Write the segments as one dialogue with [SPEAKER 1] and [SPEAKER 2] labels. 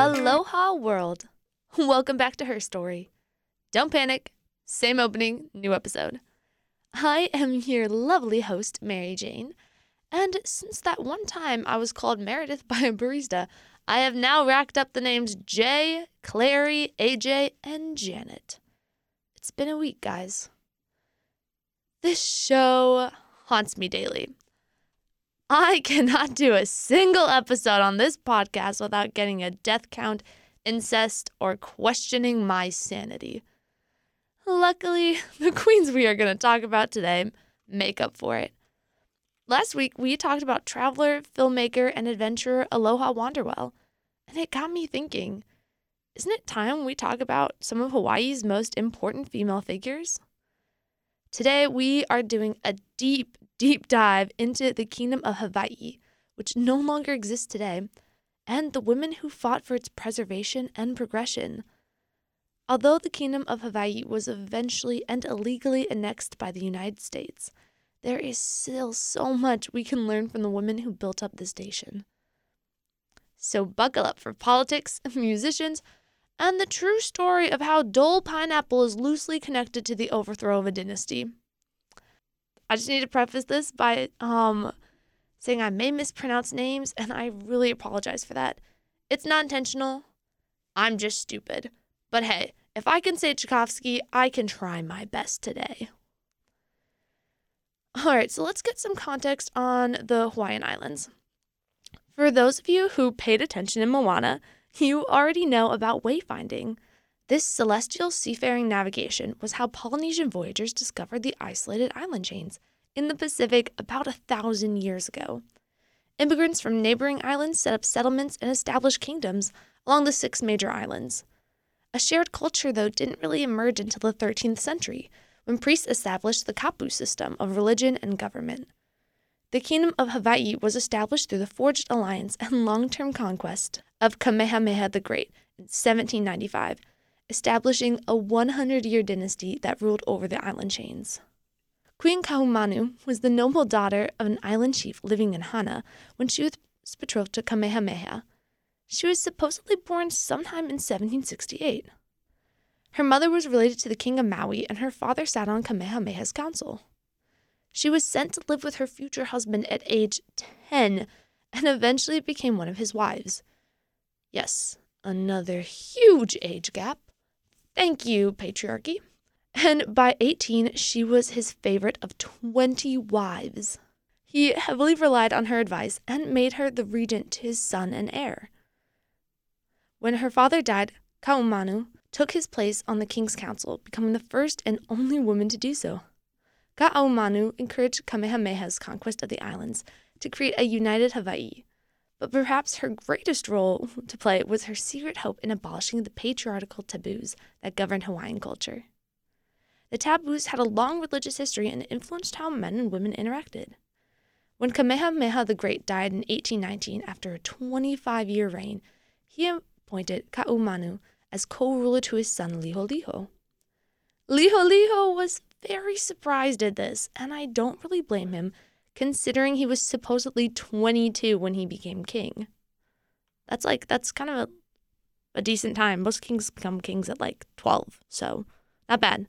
[SPEAKER 1] Aloha world. Welcome back to her story. Don't panic. Same opening, new episode. I am your lovely host, Mary Jane. And since that one time I was called Meredith by a barista, I have now racked up the names Jay, Clary, AJ, and Janet. It's been a week, guys. This show haunts me daily. I cannot do a single episode on this podcast without getting a death count, incest, or questioning my sanity. Luckily, the queens we are going to talk about today make up for it. Last week, we talked about traveler, filmmaker, and adventurer Aloha Wanderwell, and it got me thinking isn't it time we talk about some of Hawaii's most important female figures? Today, we are doing a deep, deep dive into the Kingdom of Hawaii, which no longer exists today, and the women who fought for its preservation and progression. Although the Kingdom of Hawaii was eventually and illegally annexed by the United States, there is still so much we can learn from the women who built up this nation. So buckle up for politics, musicians, and the true story of how Dole Pineapple is loosely connected to the overthrow of a dynasty. I just need to preface this by um, saying I may mispronounce names, and I really apologize for that. It's not intentional. I'm just stupid. But hey, if I can say Tchaikovsky, I can try my best today. All right, so let's get some context on the Hawaiian Islands. For those of you who paid attention in Moana, you already know about wayfinding. This celestial seafaring navigation was how Polynesian voyagers discovered the isolated island chains in the Pacific about a thousand years ago. Immigrants from neighboring islands set up settlements and established kingdoms along the six major islands. A shared culture, though, didn't really emerge until the 13th century, when priests established the kapu system of religion and government. The Kingdom of Hawaii was established through the forged alliance and long term conquest of Kamehameha the Great in 1795 establishing a 100 year dynasty that ruled over the island chains. Queen Kaahumanu was the noble daughter of an island chief living in Hana when she was betrothed to Kamehameha. She was supposedly born sometime in 1768. Her mother was related to the king of Maui, and her father sat on Kamehameha's council. She was sent to live with her future husband at age 10 and eventually became one of his wives. Yes, another huge age gap. Thank you, patriarchy. And by 18, she was his favorite of 20 wives. He heavily relied on her advice and made her the regent to his son and heir. When her father died, Kaahumanu took his place on the king's council, becoming the first and only woman to do so. Kaahumanu encouraged Kamehameha's conquest of the islands to create a united Hawaii, but perhaps her greatest role to play was her secret hope in abolishing the patriarchal taboos that governed Hawaiian culture. The taboos had a long religious history and influenced how men and women interacted. When Kamehameha the Great died in 1819 after a 25 year reign, he appointed Kaahumanu as co ruler to his son Liholiho. Liholiho was very surprised at this, and I don't really blame him considering he was supposedly 22 when he became king. That's like, that's kind of a, a decent time. Most kings become kings at like 12, so not bad.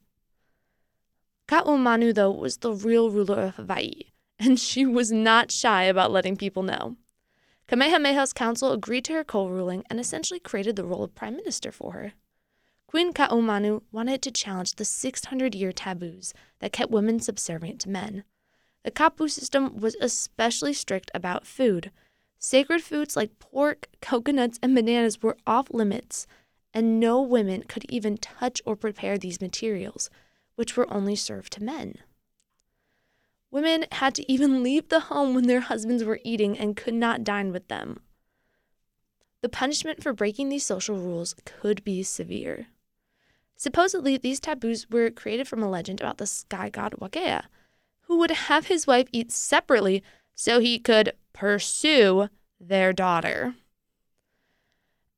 [SPEAKER 1] Kaahumanu, though, was the real ruler of Hawaii, and she was not shy about letting people know. Kamehameha's council agreed to her co ruling and essentially created the role of prime minister for her. Queen Kaahumanu wanted to challenge the 600 year taboos that kept women subservient to men. The kapu system was especially strict about food. Sacred foods like pork, coconuts, and bananas were off limits, and no women could even touch or prepare these materials, which were only served to men. Women had to even leave the home when their husbands were eating and could not dine with them. The punishment for breaking these social rules could be severe. Supposedly, these taboos were created from a legend about the sky god Wakea, who would have his wife eat separately so he could pursue their daughter.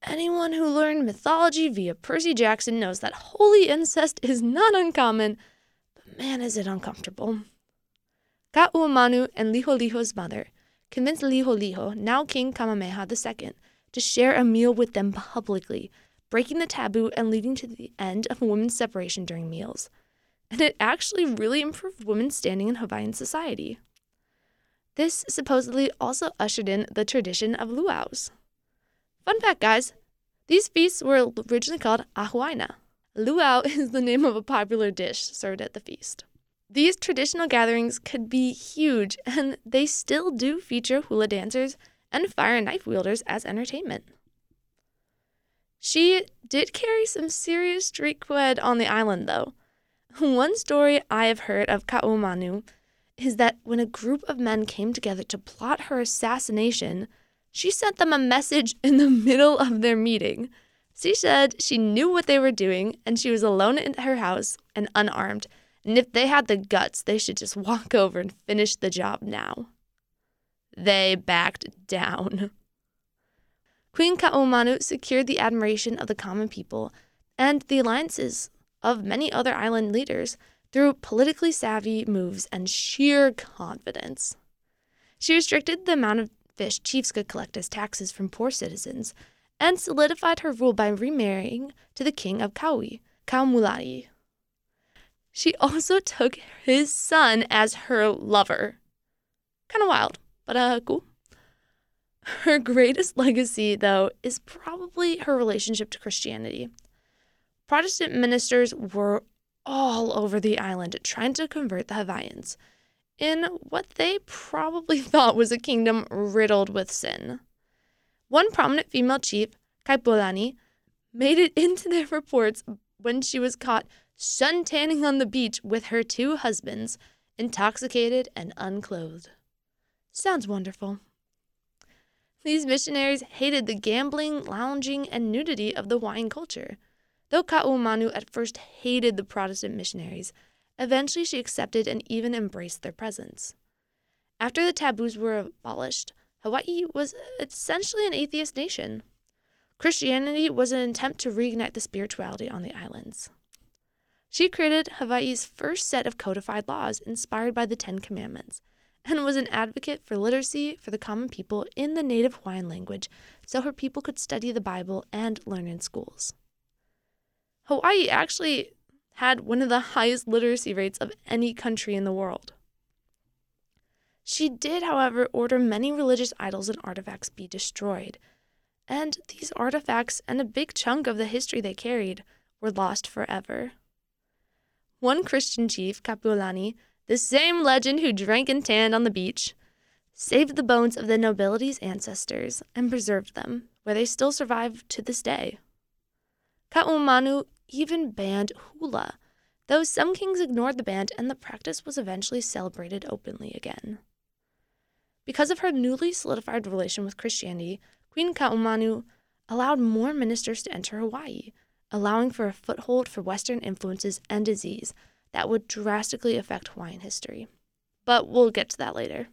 [SPEAKER 1] Anyone who learned mythology via Percy Jackson knows that holy incest is not uncommon, but man, is it uncomfortable. Kaahumanu and Liholiho's mother convinced Liholiho, now King Kamehameha II, to share a meal with them publicly, breaking the taboo and leading to the end of women's separation during meals. And it actually really improved women's standing in Hawaiian society. This supposedly also ushered in the tradition of luau's. Fun fact, guys these feasts were originally called ahuaina. Luau is the name of a popular dish served at the feast. These traditional gatherings could be huge, and they still do feature hula dancers and fire and knife wielders as entertainment. She did carry some serious street cred on the island, though. One story I have heard of Ka'ahumanu is that when a group of men came together to plot her assassination, she sent them a message in the middle of their meeting. She said she knew what they were doing and she was alone in her house and unarmed, and if they had the guts, they should just walk over and finish the job now. They backed down. Queen Ka'ahumanu secured the admiration of the common people and the alliances of many other island leaders through politically savvy moves and sheer confidence. She restricted the amount of fish chiefs could collect as taxes from poor citizens and solidified her rule by remarrying to the king of Kauai, Kaumualii. She also took his son as her lover. Kind of wild, but uh, cool. Her greatest legacy, though, is probably her relationship to Christianity. Protestant ministers were all over the island trying to convert the Hawaiians in what they probably thought was a kingdom riddled with sin. One prominent female chief, Kapiolani, made it into their reports when she was caught suntanning on the beach with her two husbands, intoxicated and unclothed. Sounds wonderful. These missionaries hated the gambling, lounging, and nudity of the Hawaiian culture. Though Ka'ahumanu at first hated the Protestant missionaries, eventually she accepted and even embraced their presence. After the taboos were abolished, Hawaii was essentially an atheist nation. Christianity was an attempt to reignite the spirituality on the islands. She created Hawaii's first set of codified laws inspired by the Ten Commandments and was an advocate for literacy for the common people in the native Hawaiian language so her people could study the Bible and learn in schools. Hawaii actually had one of the highest literacy rates of any country in the world. She did, however, order many religious idols and artifacts be destroyed, and these artifacts and a big chunk of the history they carried were lost forever. One Christian chief, Kapiolani, the same legend who drank and tanned on the beach, saved the bones of the nobility's ancestors and preserved them, where they still survive to this day. Ka'ahumanu even banned hula, though some kings ignored the ban and the practice was eventually celebrated openly again. Because of her newly solidified relation with Christianity, Queen Ka'ahumanu allowed more ministers to enter Hawaii, allowing for a foothold for Western influences and disease that would drastically affect Hawaiian history. But we'll get to that later.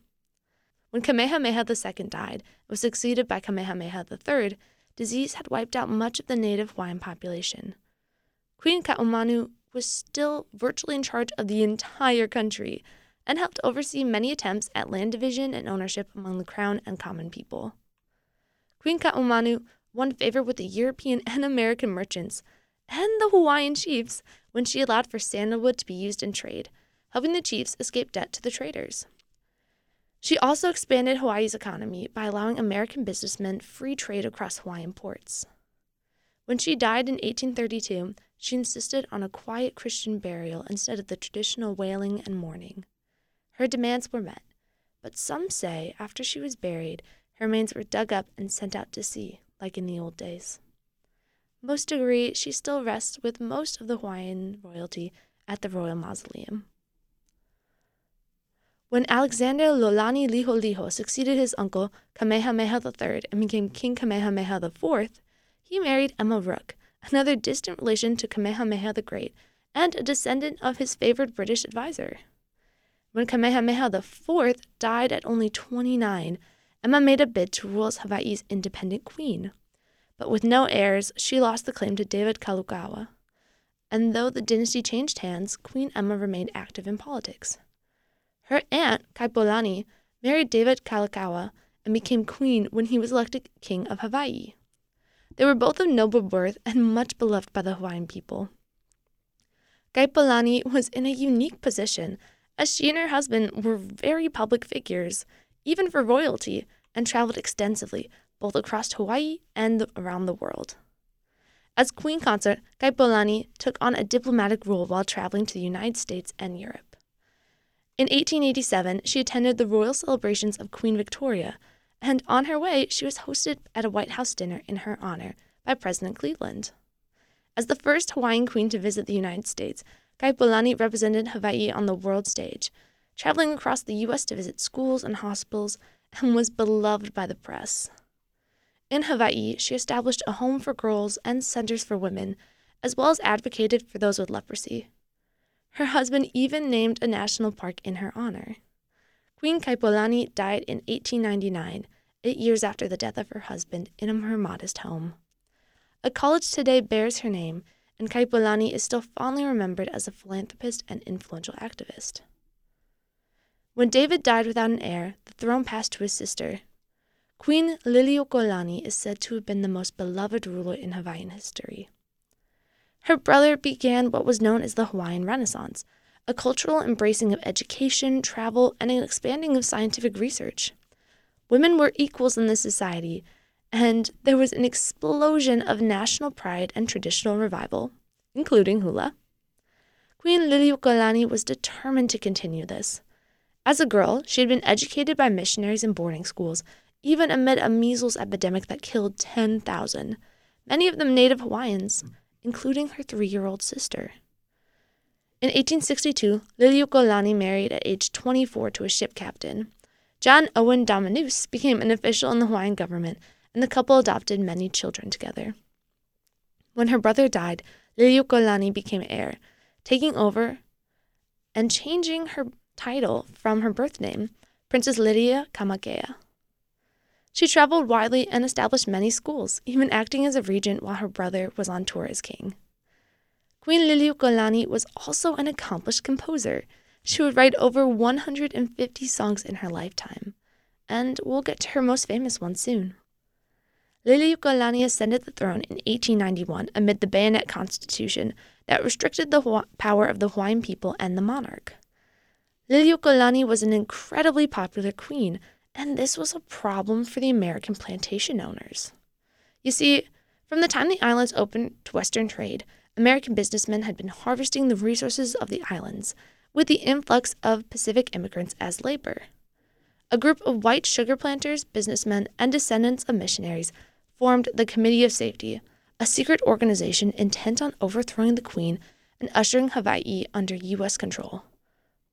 [SPEAKER 1] When Kamehameha II died and was succeeded by Kamehameha III, disease had wiped out much of the native Hawaiian population. Queen Ka'ahumanu was still virtually in charge of the entire country and helped oversee many attempts at land division and ownership among the crown and common people. Queen Ka'ahumanu won favor with the European and American merchants and the Hawaiian chiefs when she allowed for sandalwood to be used in trade, helping the chiefs escape debt to the traders. She also expanded Hawaii's economy by allowing American businessmen free trade across Hawaiian ports. When she died in 1832, she insisted on a quiet Christian burial instead of the traditional wailing and mourning. Her demands were met, but some say after she was buried, her remains were dug up and sent out to sea, like in the old days. Most agree she still rests with most of the Hawaiian royalty at the Royal Mausoleum. When Alexander Iolani Liholiho succeeded his uncle Kamehameha III and became King Kamehameha IV, he married Emma Rooke, another distant relation to Kamehameha the Great, and a descendant of his favored British advisor. When Kamehameha IV died at only 29, Emma made a bid to rule as Hawaii's independent queen. But with no heirs, she lost the claim to David Kalakaua. And though the dynasty changed hands, Queen Emma remained active in politics. Her aunt, Kapiolani, married David Kalakaua and became queen when he was elected king of Hawaii. They were both of noble birth and much beloved by the Hawaiian people. Kapiolani was in a unique position as she and her husband were very public figures, even for royalty, and traveled extensively both across Hawaii and around the world. As queen consort, Kapiolani took on a diplomatic role while traveling to the United States and Europe. In 1887, she attended the royal celebrations of Queen Victoria, and on her way, she was hosted at a White House dinner in her honor by President Cleveland. As the first Hawaiian queen to visit the United States, Kapiolani represented Hawaii on the world stage, traveling across the U.S. to visit schools and hospitals, and was beloved by the press. In Hawaii, she established a home for girls and centers for women, as well as advocated for those with leprosy. Her husband even named a national park in her honor. Queen Kapiolani died in 1899, eight years after the death of her husband, in her modest home. A college today bears her name, and Kapiolani is still fondly remembered as a philanthropist and influential activist. When David died without an heir, the throne passed to his sister. Queen Liliuokalani is said to have been the most beloved ruler in Hawaiian history. Her brother began what was known as the Hawaiian Renaissance, a cultural embracing of education, travel, and an expanding of scientific research. Women were equals in this society, and there was an explosion of national pride and traditional revival, including hula. Queen Liliuokalani was determined to continue this. As a girl, she had been educated by missionaries in boarding schools, even amid a measles epidemic that killed 10,000, many of them native Hawaiians including her three year old sister. In 1862, Liliuokalani married at age 24 to a ship captain. John Owen Dominis became an official in the Hawaiian government, and the couple adopted many children together. When her brother died, Liliuokalani became heir, taking over and changing her title from her birth name, Princess Lydia Kamakaeha. She traveled widely and established many schools, even acting as a regent while her brother was on tour as king. Queen Liliuokalani was also an accomplished composer. She would write over 150 songs in her lifetime, and we'll get to her most famous one soon. Liliuokalani ascended the throne in 1891 amid the bayonet constitution that restricted the power of the Hawaiian people and the monarch. Liliuokalani was an incredibly popular queen and this was a problem for the American plantation owners. You see, from the time the islands opened to Western trade, American businessmen had been harvesting the resources of the islands with the influx of Pacific immigrants as labor. A group of white sugar planters, businessmen, and descendants of missionaries formed the Committee of Safety, a secret organization intent on overthrowing the Queen and ushering Hawaii under U.S. control.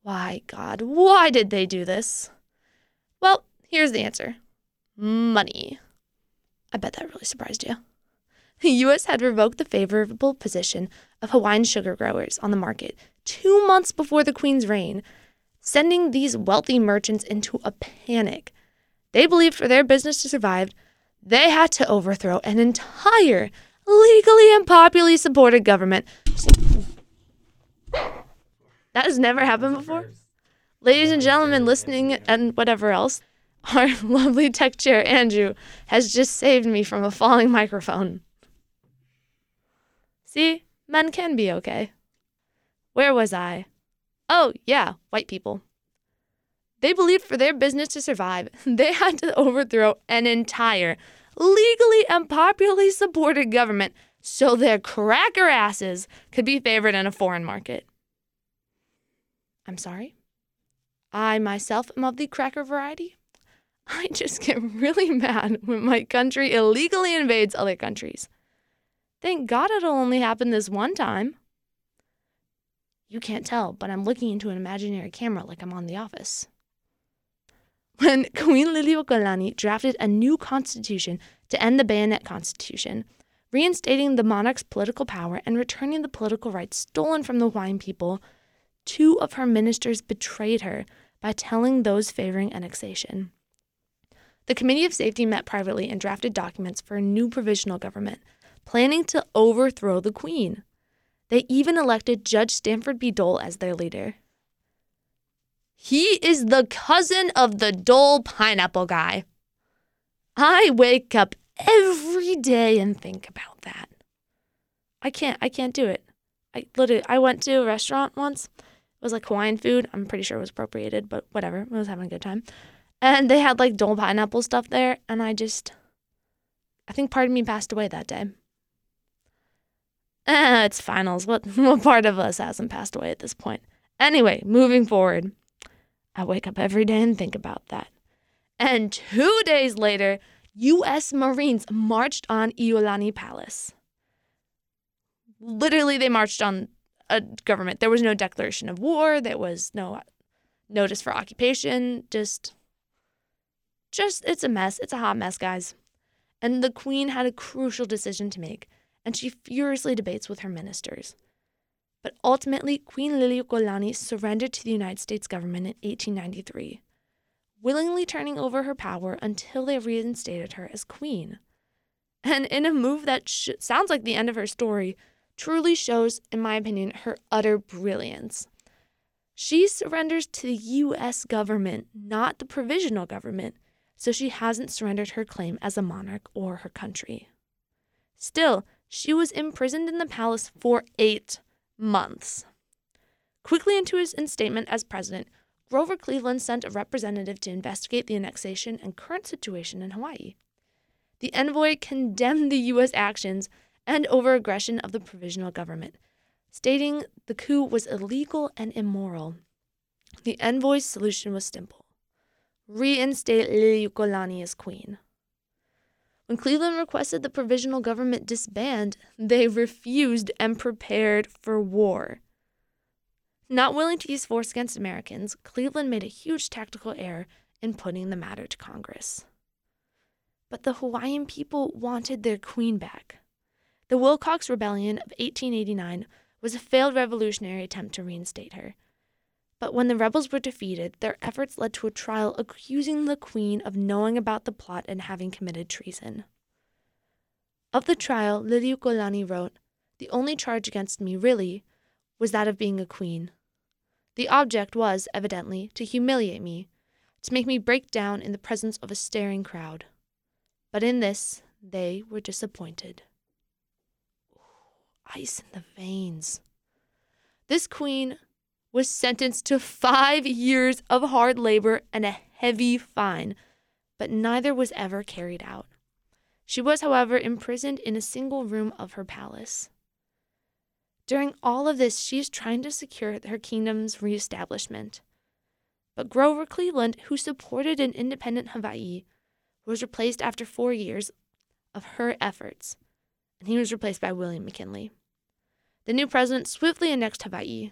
[SPEAKER 1] Why, God, why did they do this? Well, Here's the answer money. I bet that really surprised you. The U.S. had revoked the favorable position of Hawaiian sugar growers on the market two months before the Queen's reign, sending these wealthy merchants into a panic. They believed for their business to survive, they had to overthrow an entire legally and popularly supported government. That has never happened before. Ladies and gentlemen listening and whatever else, our lovely tech chair, Andrew, has just saved me from a falling microphone. See, men can be okay. Where was I? Oh, yeah, white people. They believed for their business to survive, they had to overthrow an entire, legally and popularly supported government so their cracker asses could be favored in a foreign market. I'm sorry? I myself am of the cracker variety. I just get really mad when my country illegally invades other countries. Thank God it'll only happen this one time. You can't tell, but I'm looking into an imaginary camera like I'm on The Office. When Queen Liliuokalani drafted a new constitution to end the bayonet constitution, reinstating the monarch's political power and returning the political rights stolen from the Hawaiian people, two of her ministers betrayed her by telling those favoring annexation. The Committee of Safety met privately and drafted documents for a new provisional government, planning to overthrow the Queen. They even elected Judge Stanford B. Dole as their leader. He is the cousin of the Dole pineapple guy. I wake up every day and think about that. I can't I can't do it. I literally I went to a restaurant once. It was like Hawaiian food. I'm pretty sure it was appropriated, but whatever. I was having a good time. And they had like Dole pineapple stuff there, and I just I think part of me passed away that day. Eh, it's finals. What what part of us hasn't passed away at this point? Anyway, moving forward. I wake up every day and think about that. And two days later, U.S. Marines marched on Iolani Palace. Literally, they marched on a government. There was no declaration of war. There was no notice for occupation. Just, just, it's a mess. It's a hot mess, guys. And the queen had a crucial decision to make, and she furiously debates with her ministers. But ultimately, Queen Liliuokalani surrendered to the United States government in 1893 willingly turning over her power until they reinstated her as queen. And in a move that sh- sounds like the end of her story, truly shows, in my opinion, her utter brilliance. She surrenders to the US government, not the provisional government, so she hasn't surrendered her claim as a monarch or her country. Still, she was imprisoned in the palace for eight months. Quickly into his instatement as president, Grover Cleveland sent a representative to investigate the annexation and current situation in Hawaii. The envoy condemned the U.S. actions and over aggression of the provisional government, stating the coup was illegal and immoral. The envoy's solution was simple reinstate Liliuokalani as queen. When Cleveland requested the provisional government disband, they refused and prepared for war. Not willing to use force against Americans, Cleveland made a huge tactical error in putting the matter to Congress. But the Hawaiian people wanted their queen back. The Wilcox Rebellion of 1889 was a failed revolutionary attempt to reinstate her. But when the rebels were defeated, their efforts led to a trial accusing the queen of knowing about the plot and having committed treason. Of the trial, Liliuokalani wrote, The only charge against me, really, was that of being a queen. The object was, evidently, to humiliate me, to make me break down in the presence of a staring crowd. But in this, they were disappointed. Ooh, ice in the veins. This queen was sentenced to five years of hard labor and a heavy fine, but neither was ever carried out. She was, however, imprisoned in a single room of her palace. During all of this, she is trying to secure her kingdom's reestablishment. But Grover Cleveland, who supported an independent Hawaii, was replaced after four years of her efforts, and he was replaced by William McKinley. The new president swiftly annexed Hawaii.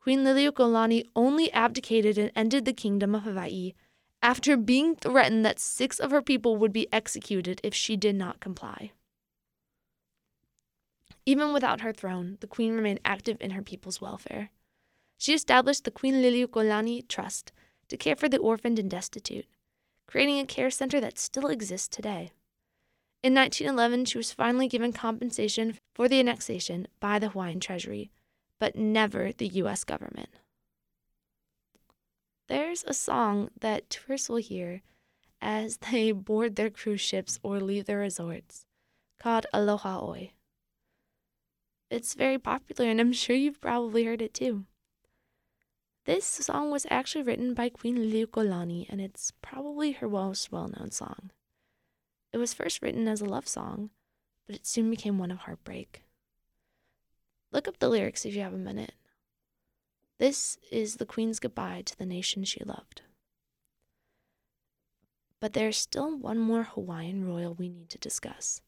[SPEAKER 1] Queen Liliuokalani only abdicated and ended the kingdom of Hawaii after being threatened that six of her people would be executed if she did not comply. Even without her throne, the queen remained active in her people's welfare. She established the Queen Liliuokalani Trust to care for the orphaned and destitute, creating a care center that still exists today. In 1911, she was finally given compensation for the annexation by the Hawaiian Treasury, but never the U.S. government. There's a song that tourists will hear as they board their cruise ships or leave their resorts called Aloha Oe. it's very popular, and I'm sure you've probably heard it too. This song was actually written by Queen Liliuokalani, and it's probably her most well known song. It was first written as a love song, but it soon became one of heartbreak. Look up the lyrics if you have a minute. This is the Queen's goodbye to the nation she loved. But there's still one more Hawaiian royal we need to discuss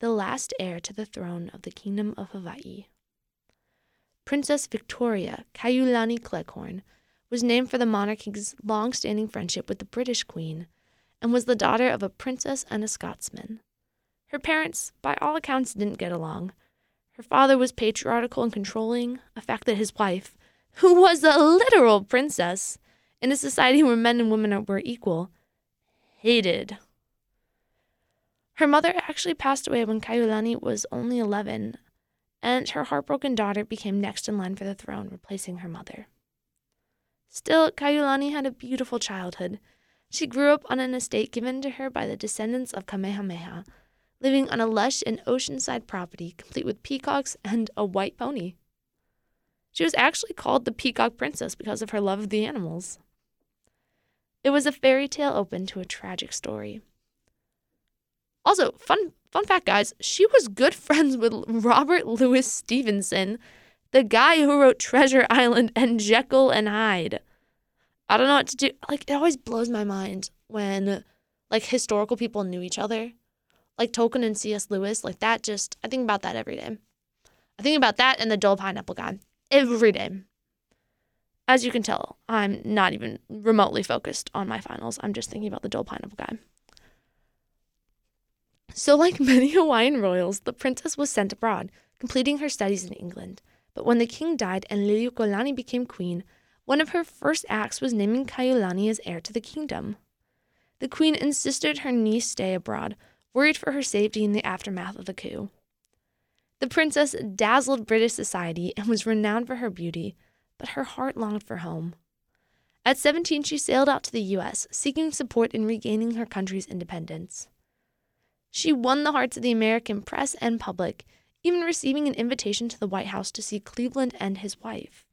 [SPEAKER 1] the last heir to the throne of the Kingdom of Hawaii. Princess Victoria Kaiulani Cleghorn was named for the monarchy's long standing friendship with the British Queen and was the daughter of a princess and a Scotsman. Her parents, by all accounts, didn't get along. Her father was patriarchal and controlling, a fact that his wife, who was a literal princess in a society where men and women were equal, hated. Her mother actually passed away when Kaiulani was only 11, and her heartbroken daughter became next in line for the throne, replacing her mother. Still, Kaiulani had a beautiful childhood, She grew up on an estate given to her by the descendants of Kamehameha, living on a lush and oceanside property complete with peacocks and a white pony. She was actually called the Peacock Princess because of her love of the animals. It was a fairy tale open to a tragic story. Also, fun fun fact guys, she was good friends with Robert Louis Stevenson, the guy who wrote Treasure Island and Jekyll and Hyde. I don't know what to do. Like it always blows my mind when like historical people knew each other. Like Tolkien and C.S. Lewis, like that just I think about that every day. I think about that and the Dole pineapple guy every day. As you can tell, I'm not even remotely focused on my finals. I'm just thinking about the Dole pineapple guy. So, like many Hawaiian royals, the princess was sent abroad, completing her studies in England. But when the king died and Liliuokalani became queen, one of her first acts was naming Kaiulani as heir to the kingdom. The queen insisted her niece stay abroad, worried for her safety in the aftermath of the coup. The princess dazzled British society and was renowned for her beauty, but her heart longed for home. At 17, she sailed out to the U.S., seeking support in regaining her country's independence. She won the hearts of the American press and public, even receiving an invitation to the White House to see Cleveland and his wife.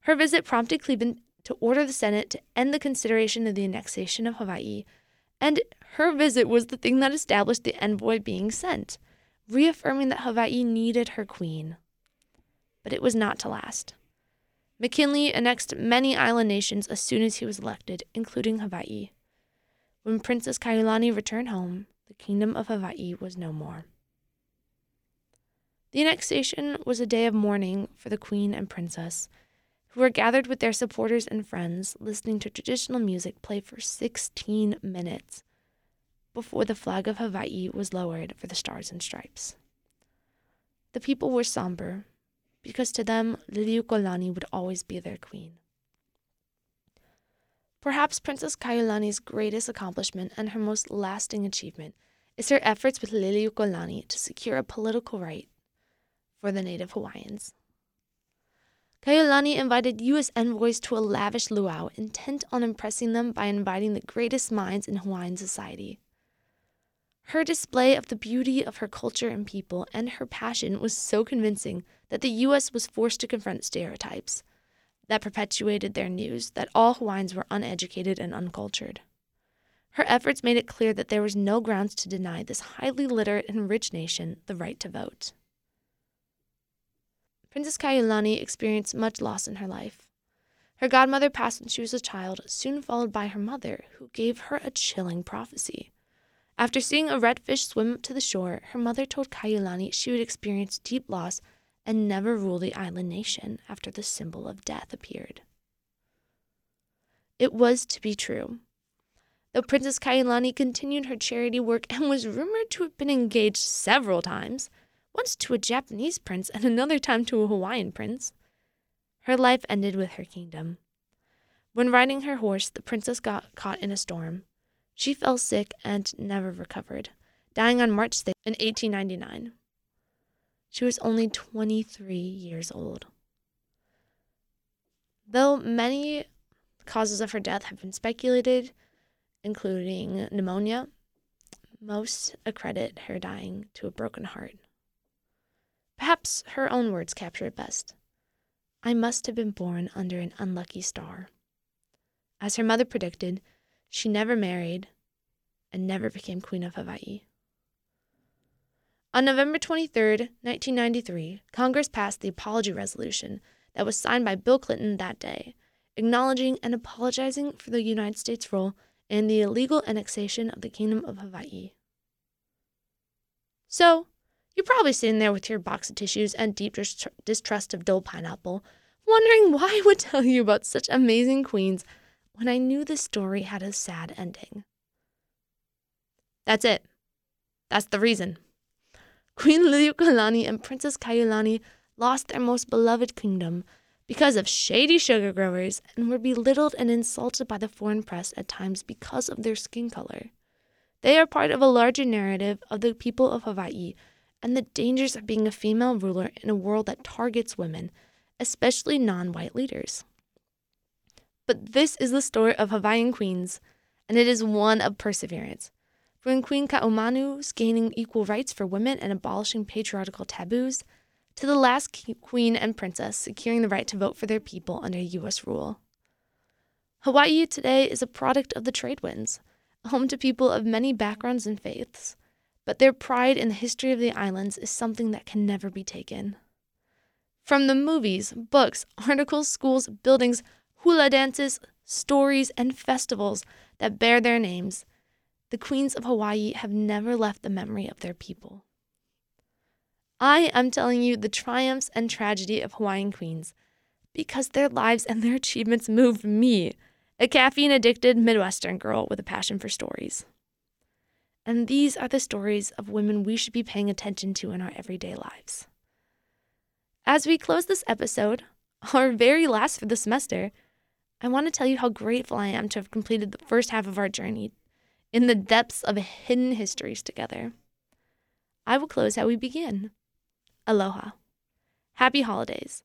[SPEAKER 1] Her visit prompted Cleveland to order the Senate to end the consideration of the annexation of Hawaii, and her visit was the thing that established the envoy being sent reaffirming that Hawaii needed her queen. But it was not to last. McKinley annexed many island nations as soon as he was elected, including Hawaii. When Princess Kaiulani returned home, the kingdom of Hawaii was no more. The annexation was a day of mourning for the queen and princess, who were gathered with their supporters and friends, listening to traditional music play for 16 minutes before the flag of Hawaii was lowered for the stars and stripes. The people were somber because to them Liliuokalani would always be their queen. Perhaps Princess Kaiulani's greatest accomplishment and her most lasting achievement is her efforts with Liliuokalani to secure a political right for the native Hawaiians. Kaiulani invited U.S. envoys to a lavish luau intent on impressing them by inviting the greatest minds in Hawaiian society. Her display of the beauty of her culture and people and her passion was so convincing that the U.S. was forced to confront stereotypes that perpetuated their news that all Hawaiians were uneducated and uncultured. Her efforts made it clear that there was no grounds to deny this highly literate and rich nation the right to vote. Princess Kaiulani experienced much loss in her life. Her godmother passed when she was a child, soon followed by her mother, who gave her a chilling prophecy. After seeing a red fish swim up to the shore, her mother told Kaiulani she would experience deep loss and never rule the island nation after the symbol of death appeared. It was to be true. Though Princess Kaiulani continued her charity work and was rumored to have been engaged several times, once to a Japanese prince and another time to a Hawaiian prince, her life ended with her kingdom. When riding her horse, the princess got caught in a storm. She fell sick and never recovered, dying on March 6 in 1899. She was only 23 years old. Though many causes of her death have been speculated, including pneumonia, most accredit her dying to a broken heart. Perhaps her own words capture it best. I must have been born under an unlucky star. As her mother predicted, she never married and never became Queen of Hawaii. On November 23, 1993, Congress passed the Apology Resolution that was signed by Bill Clinton that day, acknowledging and apologizing for the United States' role in the illegal annexation of the Kingdom of Hawaii. So, you're probably sitting there with your box of tissues and deep distrust of Dole Pineapple, wondering why I would tell you about such amazing queens when I knew the story had a sad ending. That's it. That's the reason. Queen Liliuokalani and Princess Kaiulani lost their most beloved kingdom because of shady sugar growers and were belittled and insulted by the foreign press at times because of their skin color. They are part of a larger narrative of the people of Hawaii and the dangers of being a female ruler in a world that targets women, especially non white leaders. But this is the story of Hawaiian queens, and it is one of perseverance. From Queen Kaʻamanu's gaining equal rights for women and abolishing patriarchal taboos, to the last queen and princess securing the right to vote for their people under U.S. rule. Hawaii today is a product of the trade winds, home to people of many backgrounds and faiths, but their pride in the history of the islands is something that can never be taken. From the movies, books, articles, schools, buildings, hula dances, stories, and festivals that bear their names, the queens of Hawaii have never left the memory of their people. I am telling you the triumphs and tragedy of Hawaiian queens because their lives and their achievements moved me a caffeine addicted Midwestern girl with a passion for stories. And these are the stories of women we should be paying attention to in our everyday lives. As we close this episode, our very last for the semester, I want to tell you how grateful I am to have completed the first half of our journey in the depths of hidden histories together. I will close how we begin. Aloha. Happy holidays.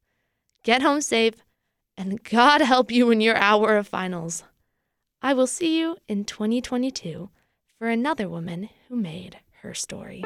[SPEAKER 1] Get home safe and God help you in your hour of finals. I will see you in 2022 for another woman who made her story.